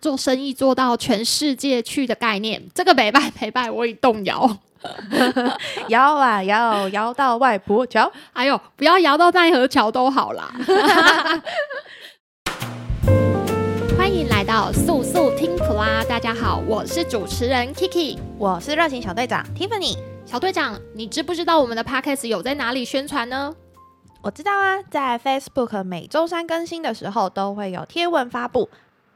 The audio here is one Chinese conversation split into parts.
做生意做到全世界去的概念，这个没拜没拜，我已动摇。摇啊摇，摇到外婆桥。哎呦，不要摇到奈何桥都好啦。欢迎来到速速听普拉，大家好，我是主持人 Kiki，我是热情小队长 Tiffany。小队长，你知不知道我们的 Podcast 有在哪里宣传呢？我知道啊，在 Facebook 每周三更新的时候都会有贴文发布。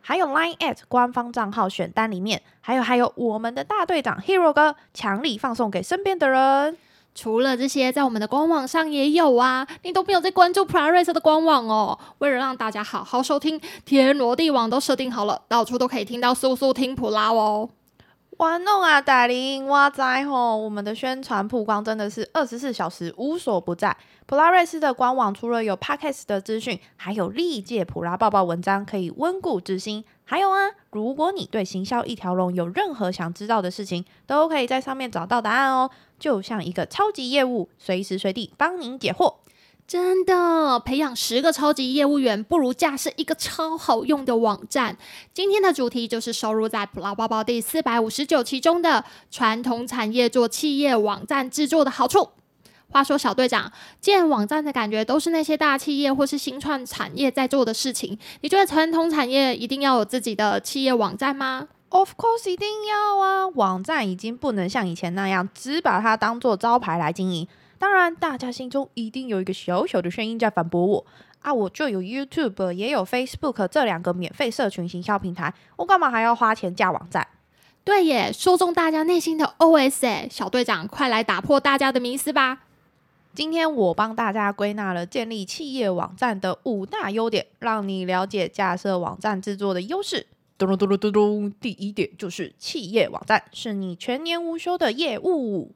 还有 Line at 官方账号选单里面，还有还有我们的大队长 Hero 哥强力放送给身边的人。除了这些，在我们的官网上也有啊，你都没有在关注 Prairice 的官网哦。为了让大家好好收听，天罗地网都设定好了，到处都可以听到速速听普拉哦。玩弄啊，大林哇哉吼！我们的宣传曝光真的是二十四小时无所不在。普拉瑞斯的官网除了有 Podcast 的资讯，还有历届普拉报报文章可以温故知新。还有啊，如果你对行销一条龙有任何想知道的事情，都可以在上面找到答案哦。就像一个超级业务，随时随地帮您解惑。真的，培养十个超级业务员，不如架设一个超好用的网站。今天的主题就是收入在普拉包包第四百五十九期中的传统产业做企业网站制作的好处。话说，小队长建网站的感觉都是那些大企业或是新创产业在做的事情。你觉得传统产业一定要有自己的企业网站吗？Of course，一定要啊！网站已经不能像以前那样只把它当做招牌来经营。当然，大家心中一定有一个小小的声音在反驳我啊！我就有 YouTube，也有 Facebook 这两个免费社群行销平台，我干嘛还要花钱架网站？对耶，说中大家内心的 OS 哎！小队长，快来打破大家的迷思吧！今天我帮大家归纳了建立企业网站的五大优点，让你了解架设网站制作的优势。咚咚咚咚咚咚，第一点就是企业网站是你全年无休的业务。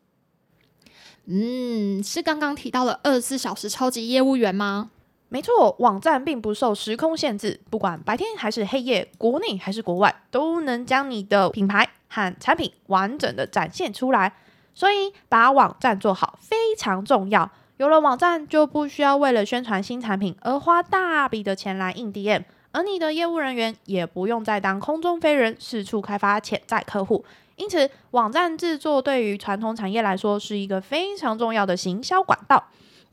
嗯，是刚刚提到的二十四小时超级业务员吗？没错，网站并不受时空限制，不管白天还是黑夜，国内还是国外，都能将你的品牌和产品完整的展现出来。所以，把网站做好非常重要。有了网站，就不需要为了宣传新产品而花大笔的钱来印 DM，而你的业务人员也不用再当空中飞人，四处开发潜在客户。因此，网站制作对于传统产业来说是一个非常重要的行销管道。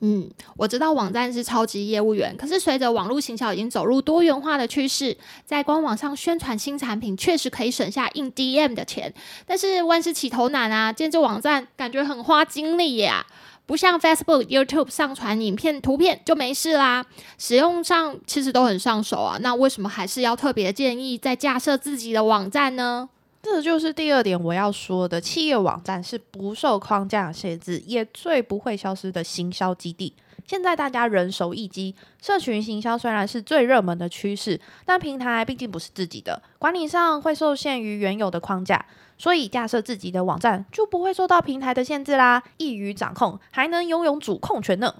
嗯，我知道网站是超级业务员，可是随着网络行销已经走入多元化的趋势，在官网上宣传新产品确实可以省下印 DM 的钱。但是万事起头难啊，建置网站感觉很花精力呀，不像 Facebook、YouTube 上传影片、图片就没事啦，使用上其实都很上手啊。那为什么还是要特别建议再架设自己的网站呢？这就是第二点我要说的，企业网站是不受框架限制，也最不会消失的行销基地。现在大家人手一机，社群行销虽然是最热门的趋势，但平台毕竟不是自己的，管理上会受限于原有的框架，所以架设自己的网站就不会受到平台的限制啦，易于掌控，还能拥有主控权呢。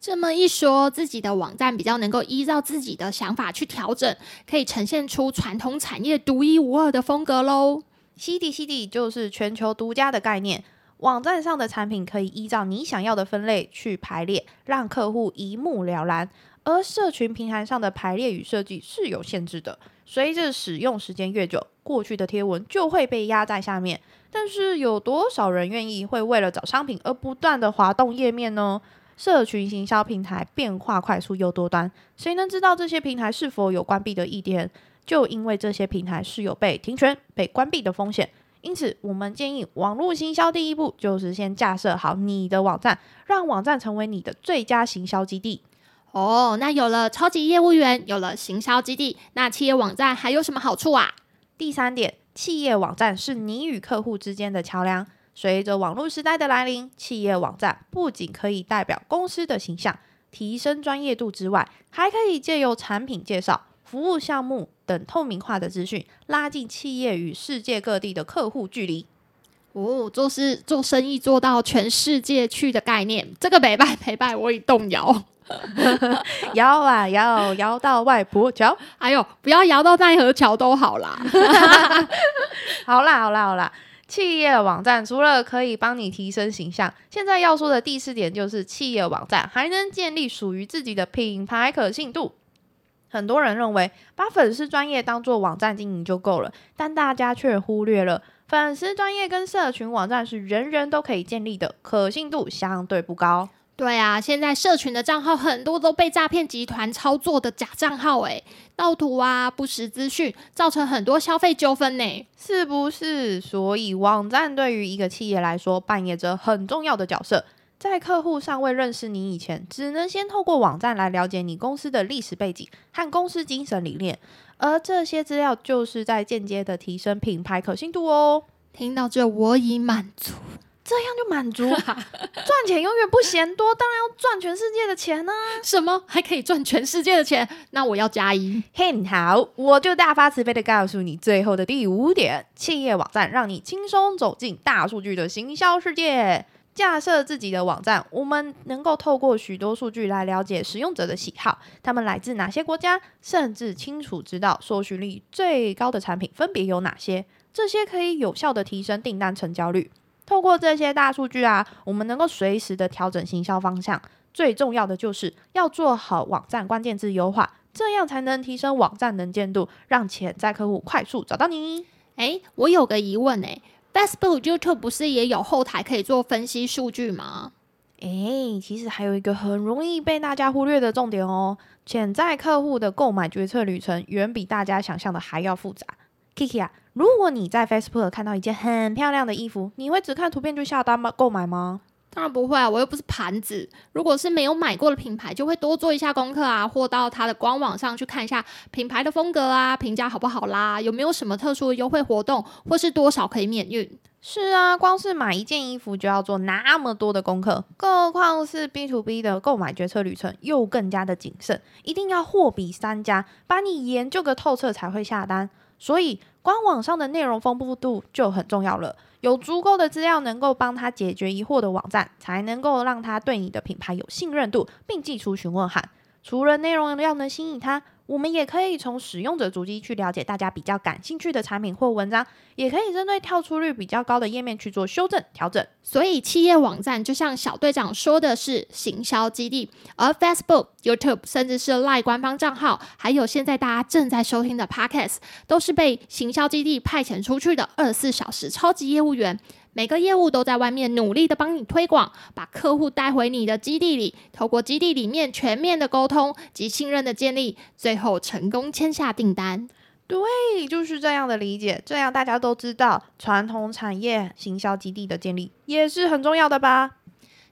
这么一说，自己的网站比较能够依照自己的想法去调整，可以呈现出传统产业独一无二的风格喽。CD CD 就是全球独家的概念，网站上的产品可以依照你想要的分类去排列，让客户一目了然。而社群平台上的排列与设计是有限制的，随着使用时间越久，过去的贴文就会被压在下面。但是有多少人愿意会为了找商品而不断的滑动页面呢？社群行销平台变化快速又多端，谁能知道这些平台是否有关闭的一天？就因为这些平台是有被停权、被关闭的风险，因此我们建议网络行销第一步就是先架设好你的网站，让网站成为你的最佳行销基地。哦，那有了超级业务员，有了行销基地，那企业网站还有什么好处啊？第三点，企业网站是你与客户之间的桥梁。随着网络时代的来临，企业网站不仅可以代表公司的形象，提升专业度之外，还可以借由产品介绍、服务项目等透明化的资讯，拉近企业与世界各地的客户距离。哦，做事做生意做到全世界去的概念，这个北拜北拜，我已动摇。摇啊摇，摇到外婆桥。哎呦，不要摇到奈何桥都好啦。好啦好啦好啦。企业网站除了可以帮你提升形象，现在要说的第四点就是企业网站还能建立属于自己的品牌可信度。很多人认为把粉丝专业当做网站经营就够了，但大家却忽略了粉丝专业跟社群网站是人人都可以建立的，可信度相对不高。对啊，现在社群的账号很多都被诈骗集团操作的假账号，诶，盗图啊，不实资讯，造成很多消费纠纷呢，是不是？所以网站对于一个企业来说扮演着很重要的角色。在客户尚未认识你以前，只能先透过网站来了解你公司的历史背景和公司精神理念，而这些资料就是在间接的提升品牌可信度哦。听到这，我已满足，这样就满足，赚钱永远不嫌多，当然要赚全世界的钱呢、啊。什么还可以赚全世界的钱？那我要加一。嘿，好，我就大发慈悲的告诉你最后的第五点：企业网站让你轻松走进大数据的行销世界。架设自己的网站，我们能够透过许多数据来了解使用者的喜好，他们来自哪些国家，甚至清楚知道搜寻率最高的产品分别有哪些。这些可以有效的提升订单成交率。透过这些大数据啊，我们能够随时的调整行销方向。最重要的就是要做好网站关键字优化，这样才能提升网站能见度，让潜在客户快速找到你。诶，我有个疑问诶。Facebook、YouTube 不是也有后台可以做分析数据吗？诶，其实还有一个很容易被大家忽略的重点哦，潜在客户的购买决策旅程远比大家想象的还要复杂。Kiki 啊，如果你在 Facebook 看到一件很漂亮的衣服，你会只看图片就下单吗？购买吗？当然不会啊，我又不是盘子。如果是没有买过的品牌，就会多做一下功课啊，或到它的官网上去看一下品牌的风格啊，评价好不好啦，有没有什么特殊的优惠活动，或是多少可以免运。是啊，光是买一件衣服就要做那么多的功课，更何况是 B to B 的购买决策旅程，又更加的谨慎，一定要货比三家，把你研究个透彻才会下单。所以官网上的内容丰富度就很重要了。有足够的资料能够帮他解决疑惑的网站，才能够让他对你的品牌有信任度，并寄出询问函。除了内容要能吸引他，我们也可以从使用者足迹去了解大家比较感兴趣的产品或文章，也可以针对跳出率比较高的页面去做修正调整。所以企业网站就像小队长说的是行销基地，而 Facebook、YouTube 甚至是 LINE 官方账号，还有现在大家正在收听的 Podcast，都是被行销基地派遣出去的二十四小时超级业务员。每个业务都在外面努力的帮你推广，把客户带回你的基地里，透过基地里面全面的沟通及信任的建立，最后成功签下订单。对，就是这样的理解。这样大家都知道，传统产业行销基地的建立也是很重要的吧？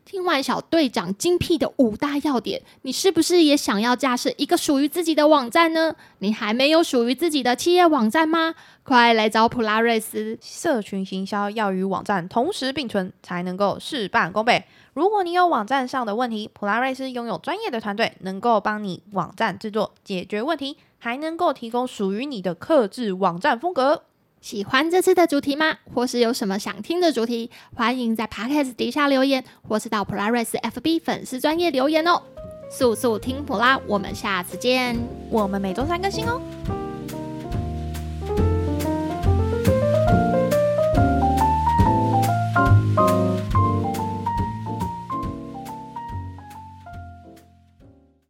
听完小队长精辟的五大要点，你是不是也想要架设一个属于自己的网站呢？你还没有属于自己的企业网站吗？快来找普拉瑞斯！社群行销要与网站同时并存，才能够事半功倍。如果你有网站上的问题，普拉瑞斯拥有专业的团队，能够帮你网站制作解决问题，还能够提供属于你的克制网站风格。喜欢这次的主题吗？或是有什么想听的主题？欢迎在 Podcast 底下留言，或是到 Polaris FB 粉丝专业留言哦。速速听普拉，我们下次见。我们每周三更新哦。